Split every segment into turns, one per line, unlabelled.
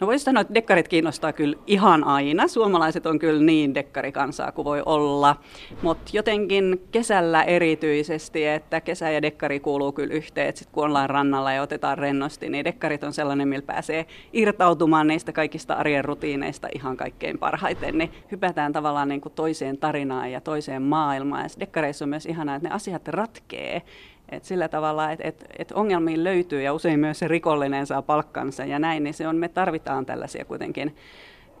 No voisi sanoa, että dekkarit kiinnostaa kyllä ihan aina. Suomalaiset on kyllä niin dekkarikansaa kuin voi olla. Mutta jotenkin kesällä erityisesti, että kesä ja dekkari kuuluu kyllä yhteen. Että sit kun ollaan rannalla ja otetaan rennosti, niin dekkarit on sellainen, millä pääsee irtautumaan niistä kaikista arjen rutiineista ihan kaikkein parhaiten. Niin hypätään tavallaan niin kuin toiseen tarinaan ja toiseen maailmaan. Ja dekkareissa on myös ihanaa, että ne asiat ratkee. Et sillä tavalla, että et, et ongelmiin löytyy ja usein myös se rikollinen saa palkkansa ja näin, niin se on, me tarvitaan tällaisia kuitenkin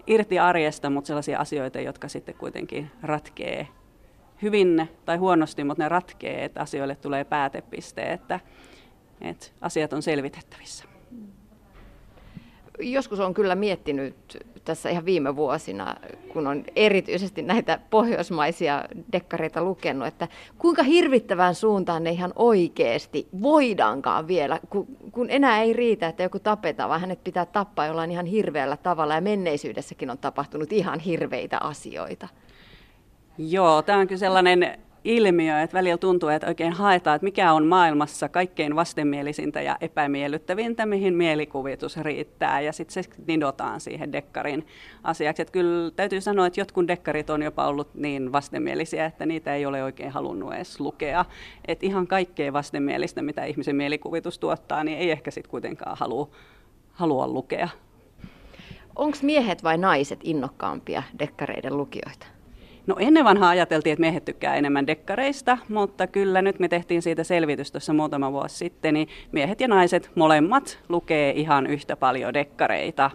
irti arjesta, mutta sellaisia asioita, jotka sitten kuitenkin ratkee hyvin tai huonosti, mutta ne ratkee, että asioille tulee päätepiste, että, että asiat on selvitettävissä.
Joskus on kyllä miettinyt tässä ihan viime vuosina, kun on erityisesti näitä pohjoismaisia dekkareita lukenut, että kuinka hirvittävään suuntaan ne ihan oikeasti voidaankaan vielä, kun, kun enää ei riitä, että joku tapetaan, vaan hänet pitää tappaa jollain ihan hirveällä tavalla ja menneisyydessäkin on tapahtunut ihan hirveitä asioita.
Joo, tämä on kyllä sellainen ilmiö, että välillä tuntuu, että oikein haetaan, että mikä on maailmassa kaikkein vastenmielisintä ja epämiellyttävintä, mihin mielikuvitus riittää, ja sitten se nidotaan siihen dekkarin asiaksi. Että kyllä täytyy sanoa, että jotkut dekkarit on jopa ollut niin vastenmielisiä, että niitä ei ole oikein halunnut edes lukea. Että ihan kaikkea vastenmielistä, mitä ihmisen mielikuvitus tuottaa, niin ei ehkä sitten kuitenkaan halua, halua lukea.
Onko miehet vai naiset innokkaampia dekkareiden lukijoita?
No ennen vanhaa ajateltiin, että miehet tykkää enemmän dekkareista, mutta kyllä nyt me tehtiin siitä selvitys tuossa muutama vuosi sitten, niin miehet ja naiset molemmat lukee ihan yhtä paljon dekkareita.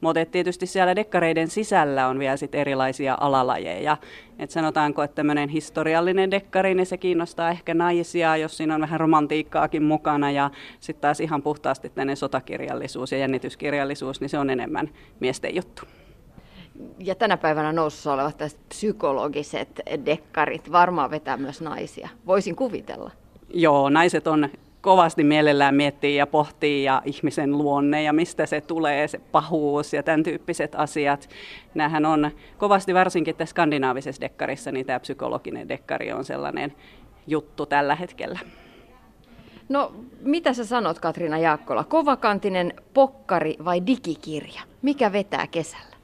Mutta tietysti siellä dekkareiden sisällä on vielä sit erilaisia alalajeja. Et sanotaanko, että tämmöinen historiallinen dekkari, niin se kiinnostaa ehkä naisia, jos siinä on vähän romantiikkaakin mukana. Ja sitten taas ihan puhtaasti tänne sotakirjallisuus ja jännityskirjallisuus, niin se on enemmän miesten juttu
ja tänä päivänä nousussa olevat tästä psykologiset dekkarit varmaan vetää myös naisia. Voisin kuvitella.
Joo, naiset on kovasti mielellään miettii ja pohtii ja ihmisen luonne ja mistä se tulee, se pahuus ja tämän tyyppiset asiat. Nämähän on kovasti varsinkin tässä skandinaavisessa dekkarissa, niin tämä psykologinen dekkari on sellainen juttu tällä hetkellä.
No, mitä sä sanot, Katriina Jaakkola? Kovakantinen pokkari vai digikirja? Mikä vetää kesällä?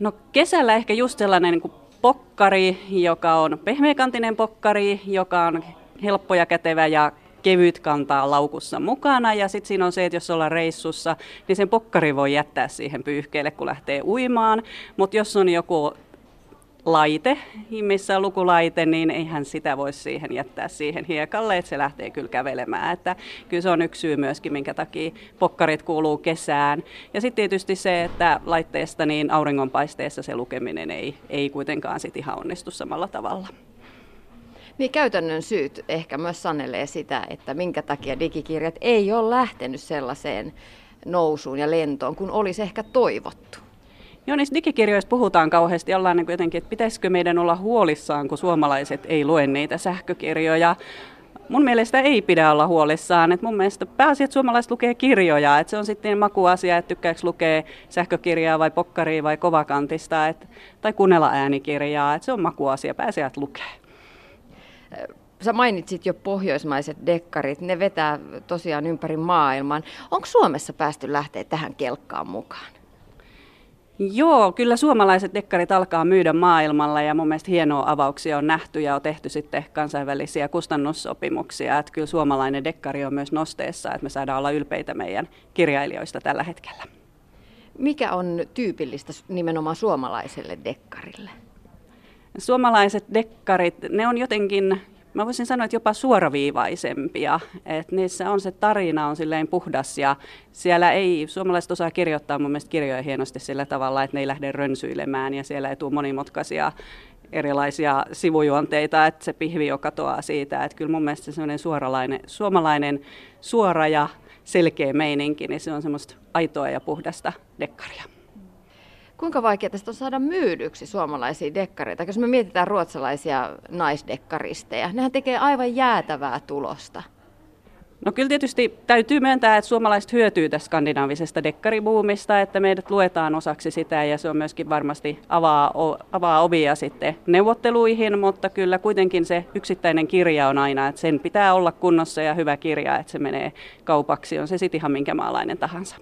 No kesällä ehkä just sellainen niin kuin pokkari, joka on pehmeäkantinen pokkari, joka on helppo ja kätevä ja kevyt kantaa laukussa mukana. Ja sitten siinä on se, että jos ollaan reissussa, niin sen pokkari voi jättää siihen pyyhkeelle, kun lähtee uimaan. Mutta jos on joku laite, missä on lukulaite, niin eihän sitä voi siihen jättää siihen hiekalle, että se lähtee kyllä kävelemään. Että kyllä se on yksi syy myöskin, minkä takia pokkarit kuuluu kesään. Ja sitten tietysti se, että laitteesta niin auringonpaisteessa se lukeminen ei, ei kuitenkaan sit ihan onnistu samalla tavalla.
Niin käytännön syyt ehkä myös sanelee sitä, että minkä takia digikirjat ei ole lähtenyt sellaiseen nousuun ja lentoon, kun olisi ehkä toivottu.
Joo, niissä digikirjoissa puhutaan kauheasti, ollaan niin jotenkin, että pitäisikö meidän olla huolissaan, kun suomalaiset ei lue niitä sähkökirjoja. Mun mielestä ei pidä olla huolissaan. Et mun mielestä pääasia, että suomalaiset lukee kirjoja. Et se on sitten makuasia, että tykkääkö lukea sähkökirjaa vai pokkaria vai kovakantista et, tai kuunnella äänikirjaa. Et se on makuasia, pääasia, että lukee.
Sä mainitsit jo pohjoismaiset dekkarit, ne vetää tosiaan ympäri maailman. Onko Suomessa päästy lähteä tähän kelkkaan mukaan?
Joo, kyllä suomalaiset dekkarit alkaa myydä maailmalla ja mun mielestä hienoa avauksia on nähty ja on tehty sitten kansainvälisiä kustannussopimuksia. Että kyllä suomalainen dekkari on myös nosteessa, että me saadaan olla ylpeitä meidän kirjailijoista tällä hetkellä.
Mikä on tyypillistä nimenomaan suomalaiselle dekkarille?
Suomalaiset dekkarit, ne on jotenkin mä voisin sanoa, että jopa suoraviivaisempia. Että niissä on se tarina on silleen puhdas ja siellä ei, suomalaiset osaa kirjoittaa mun mielestä kirjoja hienosti sillä tavalla, että ne ei lähde rönsyilemään ja siellä ei tule monimutkaisia erilaisia sivujuonteita, että se pihvi jo katoaa siitä. Että kyllä mun mielestä se semmoinen suoralainen, suomalainen suora ja selkeä meininki, niin se on semmoista aitoa ja puhdasta dekkaria.
Kuinka vaikeaa tästä on saada myydyksi suomalaisia dekkareita? Jos me mietitään ruotsalaisia naisdekkaristeja, nehän tekee aivan jäätävää tulosta.
No kyllä tietysti täytyy myöntää, että suomalaiset hyötyy tästä skandinaavisesta dekkaribuumista, että meidät luetaan osaksi sitä ja se on myöskin varmasti avaa, avaa ovia sitten neuvotteluihin, mutta kyllä kuitenkin se yksittäinen kirja on aina, että sen pitää olla kunnossa ja hyvä kirja, että se menee kaupaksi, on se sitten ihan minkä maalainen tahansa.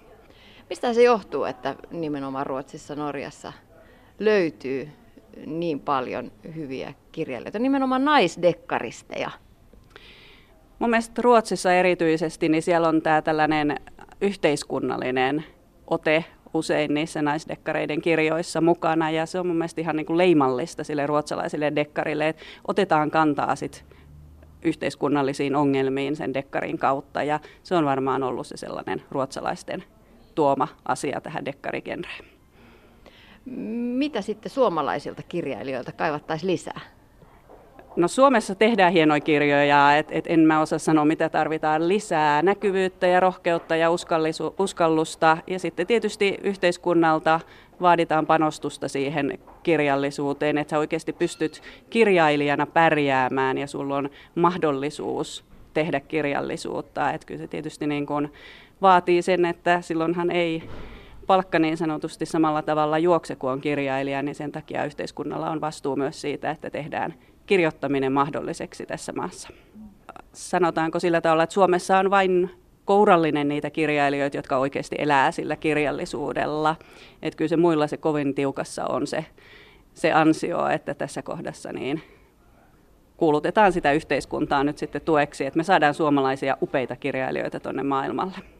Mistä se johtuu, että nimenomaan Ruotsissa, Norjassa löytyy niin paljon hyviä kirjailijoita, nimenomaan naisdekkaristeja?
Mun mielestä Ruotsissa erityisesti, niin siellä on tämä tällainen yhteiskunnallinen ote usein niissä naisdekkareiden kirjoissa mukana, ja se on mun mielestä ihan niin kuin leimallista sille ruotsalaisille dekkarille, että otetaan kantaa sit yhteiskunnallisiin ongelmiin sen dekkarin kautta, ja se on varmaan ollut se sellainen ruotsalaisten tuoma asia tähän dekkarigenreen.
Mitä sitten suomalaisilta kirjailijoilta kaivattaisiin lisää?
No Suomessa tehdään hienoja kirjoja, että et en mä osaa sanoa mitä tarvitaan lisää. Näkyvyyttä ja rohkeutta ja uskallusta ja sitten tietysti yhteiskunnalta vaaditaan panostusta siihen kirjallisuuteen, että sä oikeasti pystyt kirjailijana pärjäämään ja sulla on mahdollisuus tehdä kirjallisuutta. Että kyllä se tietysti niin kuin vaatii sen, että silloinhan ei palkka niin sanotusti samalla tavalla juokse kuin on kirjailija, niin sen takia yhteiskunnalla on vastuu myös siitä, että tehdään kirjoittaminen mahdolliseksi tässä maassa. Sanotaanko sillä tavalla, että Suomessa on vain kourallinen niitä kirjailijoita, jotka oikeasti elää sillä kirjallisuudella. Että kyllä se muilla se kovin tiukassa on se, se ansio, että tässä kohdassa niin kuulutetaan sitä yhteiskuntaa nyt sitten tueksi, että me saadaan suomalaisia upeita kirjailijoita tuonne maailmalle.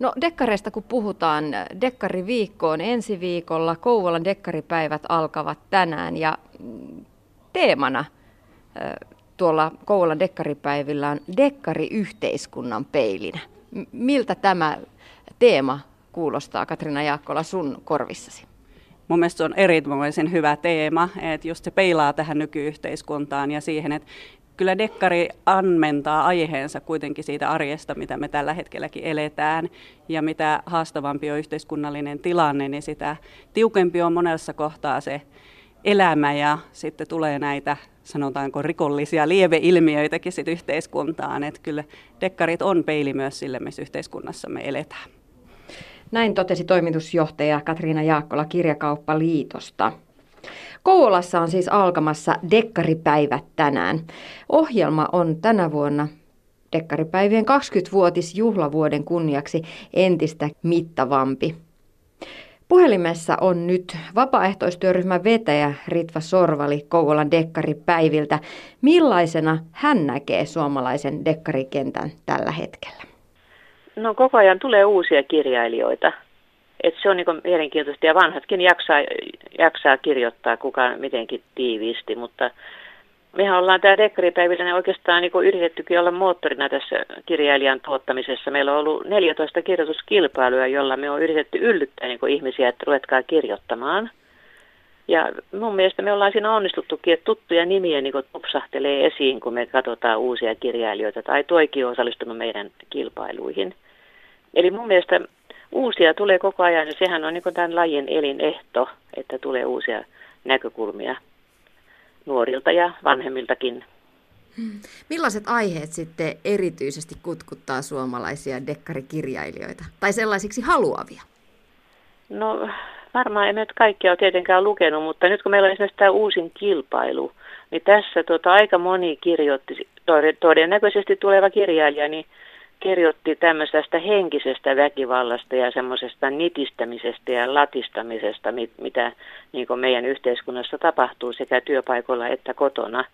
No dekkareista kun puhutaan, dekkariviikko on ensi viikolla, Kouvolan dekkaripäivät alkavat tänään ja teemana tuolla Kouvolan dekkaripäivillä on dekkariyhteiskunnan peilinä. Miltä tämä teema kuulostaa, Katrina Jaakkola, sun korvissasi?
Mun mielestä se on erinomaisen hyvä teema, että just se peilaa tähän nykyyhteiskuntaan ja siihen, että kyllä dekkari ammentaa aiheensa kuitenkin siitä arjesta, mitä me tällä hetkelläkin eletään. Ja mitä haastavampi on yhteiskunnallinen tilanne, niin sitä tiukempi on monessa kohtaa se elämä ja sitten tulee näitä sanotaanko rikollisia lieveilmiöitäkin sit yhteiskuntaan. Että kyllä dekkarit on peili myös sille, missä yhteiskunnassa me eletään.
Näin totesi toimitusjohtaja Katriina Jaakkola Kirjakauppaliitosta. Kouvolassa on siis alkamassa Dekkaripäivät tänään. Ohjelma on tänä vuonna Dekkaripäivien 20-vuotisjuhlavuoden kunniaksi entistä mittavampi. Puhelimessa on nyt vapaaehtoistyöryhmän vetäjä Ritva Sorvali Kouvolan dekkaripäiviltä. Millaisena hän näkee suomalaisen dekkarikentän tällä hetkellä?
No koko ajan tulee uusia kirjailijoita. Et se on niin mielenkiintoista ja vanhatkin jaksaa, jaksaa kirjoittaa kuka mitenkin tiiviisti, mutta mehän ollaan tämä dekkaripäivillä oikeastaan niin yritettykin olla moottorina tässä kirjailijan tuottamisessa. Meillä on ollut 14 kirjoituskilpailuja, jolla me on yritetty yllyttää niin ihmisiä, että ruvetkaa kirjoittamaan. Ja mun mielestä me ollaan siinä onnistuttukin, että tuttuja nimiä niin tupsahtelee esiin, kun me katsotaan uusia kirjailijoita, tai toikin on osallistunut meidän kilpailuihin. Eli mun mielestä uusia tulee koko ajan, ja sehän on niin tämän lajin elinehto, että tulee uusia näkökulmia nuorilta ja vanhemmiltakin.
Hmm. Millaiset aiheet sitten erityisesti kutkuttaa suomalaisia dekkarikirjailijoita tai sellaisiksi haluavia?
No varmaan en nyt kaikkia ole tietenkään lukenut, mutta nyt kun meillä on esimerkiksi tämä uusin kilpailu, niin tässä tota, aika moni kirjoitti, todennäköisesti tuleva kirjailija, niin kirjoitti tämmöisestä henkisestä väkivallasta ja semmoisesta nitistämisestä ja latistamisesta, mitä niin meidän yhteiskunnassa tapahtuu sekä työpaikoilla että kotona.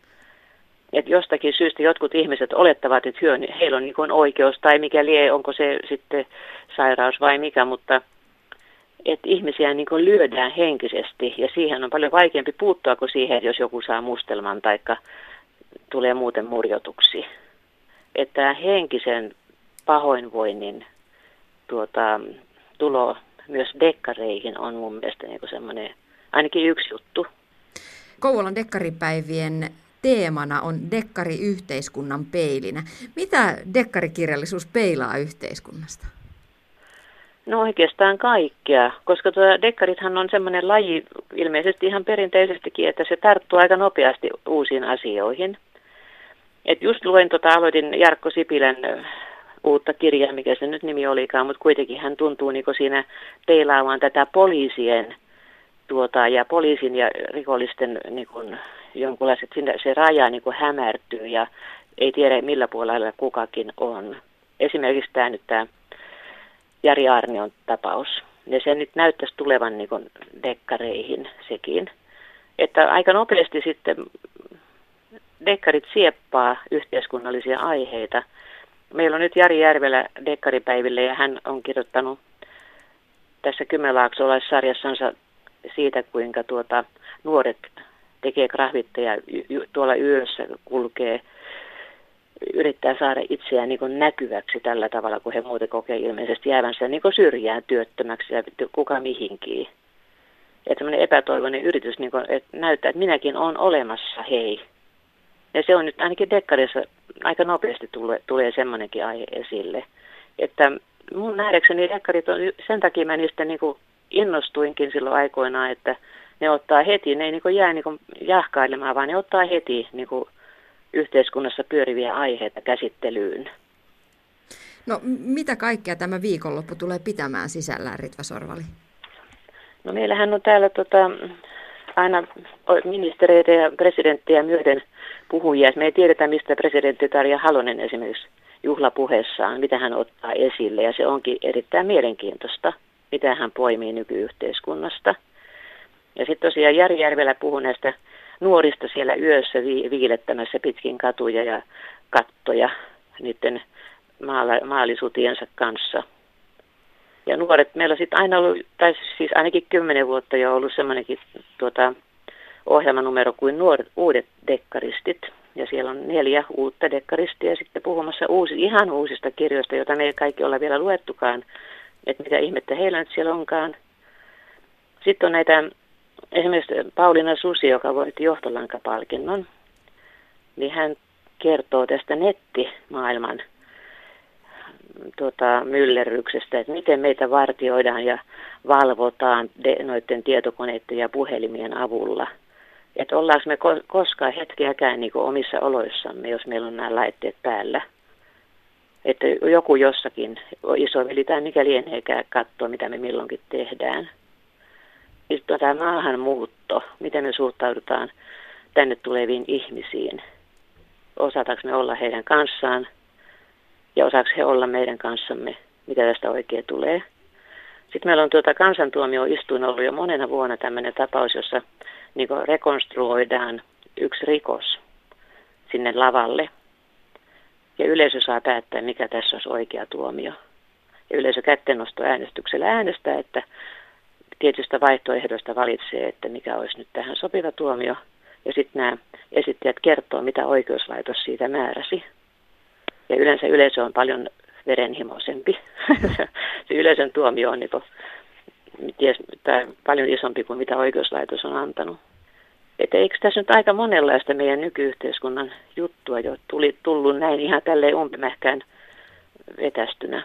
Et jostakin syystä jotkut ihmiset olettavat, että heillä on niin oikeus tai mikä lie, onko se sitten sairaus vai mikä, mutta että ihmisiä niin lyödään henkisesti ja siihen on paljon vaikeampi puuttua kuin siihen, jos joku saa mustelman tai tulee muuten murjotuksi. Että henkisen pahoinvoinnin tuota, tulo myös dekkareihin on mun mielestä niin semmoinen ainakin yksi juttu.
Kouvolan dekkaripäivien teemana on dekkari yhteiskunnan peilinä. Mitä dekkarikirjallisuus peilaa yhteiskunnasta?
No oikeastaan kaikkea, koska tuota, dekkarithan on semmoinen laji ilmeisesti ihan perinteisestikin, että se tarttuu aika nopeasti uusiin asioihin. Et just luen, tota, aloitin Jarkko Sipilän uutta kirjaa, mikä se nyt nimi olikaan, mutta kuitenkin hän tuntuu niin siinä peilaamaan tätä poliisien tuota, ja poliisin ja rikollisten niin jonkunlaiset, se raja niin hämärtyy ja ei tiedä millä puolella kukakin on. Esimerkiksi tämä nyt tämä Jari Arnion tapaus. Ja se nyt näyttäisi tulevan niin dekkareihin sekin. Että aika nopeasti sitten dekkarit sieppaa yhteiskunnallisia aiheita. Meillä on nyt Jari Järvelä dekkaripäiville ja hän on kirjoittanut tässä Kymenlaaksolaissarjassansa siitä, kuinka tuota, nuoret tekee krahvitteja tuolla yössä kulkee, yrittää saada itseään niin näkyväksi tällä tavalla, kun he muuten kokee ilmeisesti jäävänsä niin syrjään työttömäksi ja kuka mihinkin. Ja tämmöinen epätoivoinen yritys niin kuin, että näyttää, että minäkin olen olemassa, hei. Ja se on nyt ainakin dekkarissa aika nopeasti tulee, tulee semmoinenkin aihe esille. Että mun nähdäkseni dekkarit on, sen takia mä niistä niin kuin innostuinkin silloin aikoinaan, että ne ottaa heti, ne ei niin jää niin jahkailemaan, vaan ne ottaa heti niin yhteiskunnassa pyöriviä aiheita käsittelyyn.
No mitä kaikkea tämä viikonloppu tulee pitämään sisällään, Ritva Sorvali?
No meillähän on täällä tota, aina ministereitä ja presidenttiä myöten puhujia. Me ei tiedetä, mistä presidentti Tarja Halonen esimerkiksi juhlapuheessaan, mitä hän ottaa esille. Ja se onkin erittäin mielenkiintoista, mitä hän poimii nykyyhteiskunnasta. Ja sitten tosiaan Jari Järvelä puhui näistä nuorista siellä yössä vi- viilettämässä pitkin katuja ja kattoja niiden maala- maalisuutiensa kanssa. Ja nuoret, meillä on sitten aina ollut, tai siis ainakin kymmenen vuotta jo ollut semmoinenkin tuota, ohjelmanumero kuin nuoret, uudet dekkaristit. Ja siellä on neljä uutta dekkaristia sitten puhumassa uusi, ihan uusista kirjoista, joita me ei kaikki olla vielä luettukaan, että mitä ihmettä heillä nyt siellä onkaan. Sitten on näitä esimerkiksi Pauliina Susi, joka voitti johtolankapalkinnon, niin hän kertoo tästä nettimaailman tuota, myllerryksestä, että miten meitä vartioidaan ja valvotaan de, noiden tietokoneiden ja puhelimien avulla. Että ollaanko me ko- koskaan hetkeäkään niin omissa oloissamme, jos meillä on nämä laitteet päällä. Että joku jossakin, isoveli tai mikä lieneekään, katsoa, mitä me milloinkin tehdään. Sitten tämä maahanmuutto, miten me suhtaudutaan tänne tuleviin ihmisiin. Osataanko me olla heidän kanssaan ja osaako he olla meidän kanssamme, mitä tästä oikein tulee. Sitten meillä on tuota kansantuomioistuin ollut jo monena vuonna tämmöinen tapaus, jossa niin rekonstruoidaan yksi rikos sinne lavalle. Ja yleisö saa päättää, mikä tässä olisi oikea tuomio. Ja yleisö kättenosto äänestyksellä äänestää, että tietystä vaihtoehdosta valitsee, että mikä olisi nyt tähän sopiva tuomio. Ja sitten nämä esittäjät kertoo, mitä oikeuslaitos siitä määräsi. Ja yleensä yleisö on paljon verenhimoisempi. se yleisön tuomio on niin kuin, ties, tai paljon isompi kuin mitä oikeuslaitos on antanut. Että eikö tässä nyt aika monenlaista meidän nykyyhteiskunnan juttua jo tuli, tullut näin ihan tälleen umpimähkään vetästynä?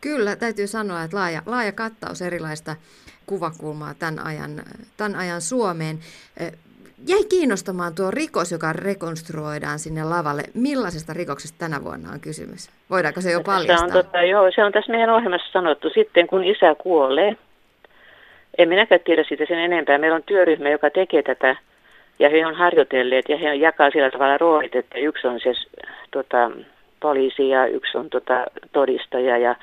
Kyllä, täytyy sanoa, että laaja, laaja kattaus erilaista kuvakulmaa tämän ajan, tämän ajan Suomeen. Jäi kiinnostamaan tuo rikos, joka rekonstruoidaan sinne lavalle. Millaisesta rikoksesta tänä vuonna on kysymys? Voidaanko se jo paljastaa?
Se on, tota, joo, se on tässä meidän ohjelmassa sanottu. Sitten kun isä kuolee, en minäkään tiedä siitä sen enempää. Meillä on työryhmä, joka tekee tätä ja he on harjoitelleet ja he jakaa sillä tavalla roolit, että yksi on siis tota, poliisi ja yksi on tota, todistaja ja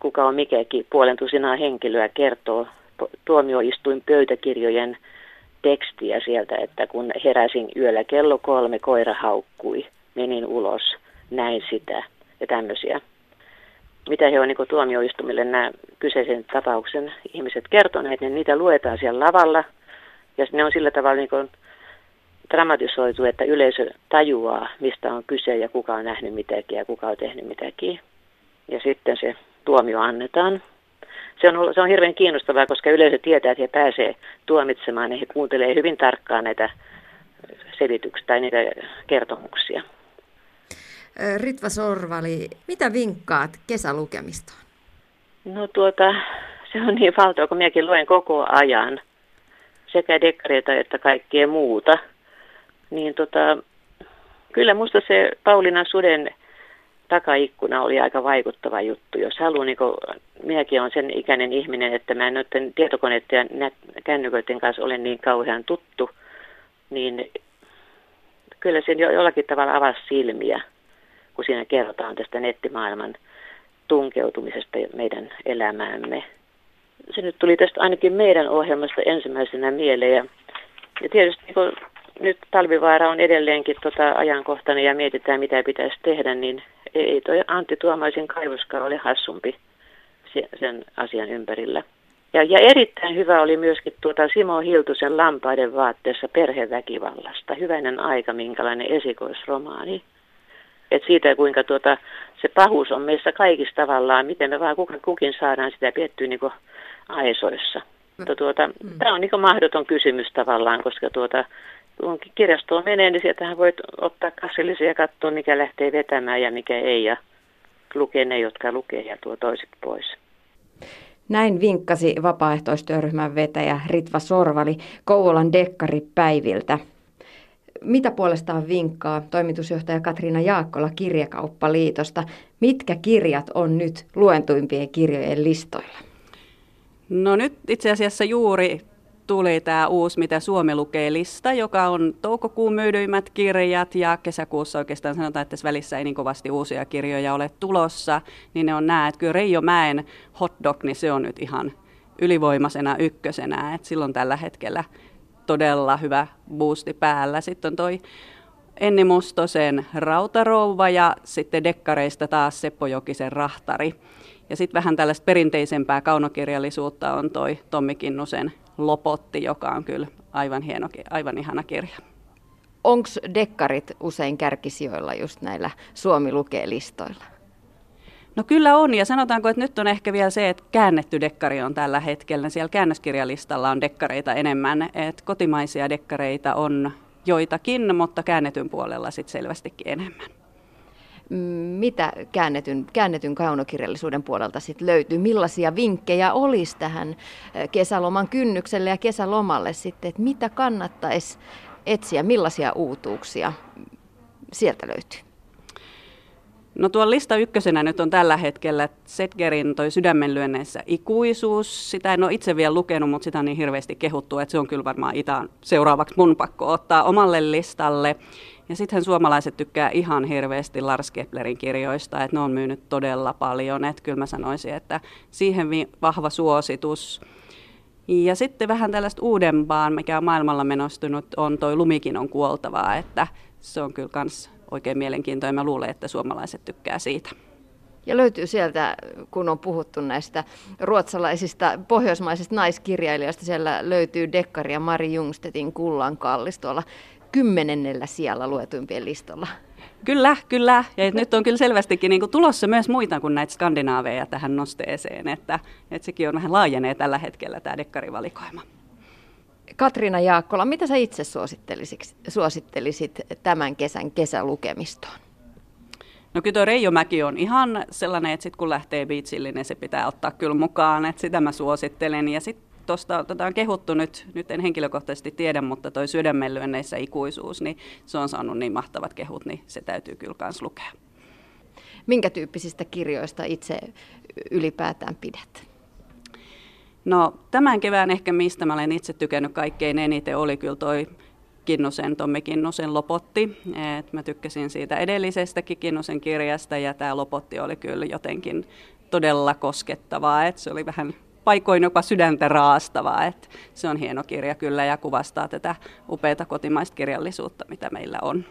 kuka on mikäkin puolen tusinaa henkilöä kertoo tuomioistuin pöytäkirjojen tekstiä sieltä, että kun heräsin yöllä kello kolme, koira haukkui, menin ulos, näin sitä ja tämmöisiä. Mitä he on niin tuomioistumille nämä kyseisen tapauksen ihmiset kertoneet, niin niitä luetaan siellä lavalla ja ne on sillä tavalla niin dramatisoitu, että yleisö tajuaa, mistä on kyse ja kuka on nähnyt mitäkin ja kuka on tehnyt mitäkin. Ja sitten se tuomio annetaan. Se on, se on hirveän kiinnostavaa, koska yleisö tietää, että he pääsee tuomitsemaan ja he kuuntelee hyvin tarkkaan näitä selityksiä tai niitä kertomuksia.
Ritva Sorvali, mitä vinkkaat kesälukemistoon?
No tuota, se on niin valtava, kun minäkin luen koko ajan sekä dekkareita että kaikkea muuta. Niin tota, kyllä minusta se Pauliina Suden takaikkuna oli aika vaikuttava juttu. Jos haluan, niin kuin, minäkin olen sen ikäinen ihminen, että mä noiden tietokoneiden ja kännyköiden kanssa olen niin kauhean tuttu, niin kyllä se jollakin tavalla avasi silmiä, kun siinä kerrotaan tästä nettimaailman tunkeutumisesta meidän elämäämme. Se nyt tuli tästä ainakin meidän ohjelmasta ensimmäisenä mieleen. Ja, ja tietysti niin nyt talvivaara on edelleenkin tota ajankohtainen ja mietitään mitä pitäisi tehdä, niin ei toi Antti Tuomaisin kaivoskaan ole hassumpi sen asian ympärillä. Ja, ja erittäin hyvä oli myöskin tuota Simo Hiltusen lampaiden vaatteessa perheväkivallasta. Hyvänen aika, minkälainen esikoisromaani. Et siitä, kuinka tuota, se pahuus on meissä kaikissa tavallaan, miten me vaan kuka, kukin saadaan sitä piettyä niin aisoissa. Mutta tuota, mm. Tämä on niin mahdoton kysymys tavallaan, koska tuota, kun kirjastoon menee, niin sieltähän voit ottaa kassillisia ja katsoa, mikä lähtee vetämään ja mikä ei, ja lukee ne, jotka lukee, ja tuo toiset pois.
Näin vinkkasi vapaaehtoistyöryhmän vetäjä Ritva Sorvali Kouvolan dekkaripäiviltä. Mitä puolestaan vinkkaa toimitusjohtaja Katriina Jaakkola Kirjakauppaliitosta? Mitkä kirjat on nyt luentuimpien kirjojen listoilla?
No nyt itse asiassa juuri tuli tämä uusi Mitä Suomi lukee lista, joka on toukokuun myydyimmät kirjat ja kesäkuussa oikeastaan sanotaan, että tässä välissä ei niin kovasti uusia kirjoja ole tulossa, niin ne on nämä, että kyllä Reijo Mäen hotdog, niin se on nyt ihan ylivoimaisena ykkösenä, että silloin tällä hetkellä todella hyvä boosti päällä. Sitten on toi Enni Mustosen Rautarouva ja sitten dekkareista taas Seppo Jokisen Rahtari. Ja sitten vähän tällaista perinteisempää kaunokirjallisuutta on toi Tommi Kinnusen Lopotti, joka on kyllä aivan hieno, aivan ihana kirja.
Onko dekkarit usein kärkisijoilla just näillä Suomi lukee listoilla?
No kyllä on, ja sanotaanko, että nyt on ehkä vielä se, että käännetty dekkari on tällä hetkellä. Siellä käännöskirjalistalla on dekkareita enemmän, että kotimaisia dekkareita on joitakin, mutta käännetyn puolella sitten selvästikin enemmän
mitä käännetyn, käännetyn kaunokirjallisuuden puolelta sit löytyy, millaisia vinkkejä olisi tähän kesäloman kynnykselle ja kesälomalle sitten, että mitä kannattaisi etsiä, millaisia uutuuksia sieltä löytyy?
No tuon lista ykkösenä nyt on tällä hetkellä Setgerin toi sydämenlyönneissä ikuisuus. Sitä en ole itse vielä lukenut, mutta sitä on niin hirveästi kehuttu, että se on kyllä varmaan Itaan seuraavaksi mun pakko ottaa omalle listalle. Ja sittenhän suomalaiset tykkää ihan hirveästi Lars Keplerin kirjoista, että ne on myynyt todella paljon. Että kyllä mä sanoisin, että siihen vahva suositus. Ja sitten vähän tällaista uudempaan, mikä on maailmalla menostunut, on toi Lumikin on kuoltavaa, että se on kyllä kans oikein mielenkiintoinen. Mä luulen, että suomalaiset tykkää siitä.
Ja löytyy sieltä, kun on puhuttu näistä ruotsalaisista, pohjoismaisista naiskirjailijoista, siellä löytyy Dekkari ja Mari Jungstedin Kullan kallis tuolla kymmenennellä siellä luetuimpien listalla.
Kyllä, kyllä. Ja nyt on kyllä selvästikin niin kuin tulossa myös muita kuin näitä skandinaaveja tähän nosteeseen, että, että sekin on vähän laajenee tällä hetkellä tämä dekkarivalikoima.
Katriina Jaakkola, mitä sä itse suosittelisit, suosittelisit tämän kesän kesälukemistoon?
No kyllä tuo Reijomäki on ihan sellainen, että sit kun lähtee biitsille, niin se pitää ottaa kyllä mukaan, että sitä mä suosittelen. Ja sitten tuosta tota on kehuttu nyt, nyt en henkilökohtaisesti tiedä, mutta toi sydämenlyönneissä ikuisuus, niin se on saanut niin mahtavat kehut, niin se täytyy kyllä myös lukea.
Minkä tyyppisistä kirjoista itse ylipäätään pidät?
No tämän kevään ehkä mistä mä olen itse tykännyt kaikkein eniten oli kyllä toi Kinnusen, Tommi Kinnusen Lopotti. Et mä tykkäsin siitä edellisestäkin Kinnusen kirjasta ja tämä Lopotti oli kyllä jotenkin todella koskettavaa. Et se oli vähän paikoin jopa sydäntä raastavaa. Et se on hieno kirja kyllä ja kuvastaa tätä upeata kotimaista kirjallisuutta, mitä meillä on.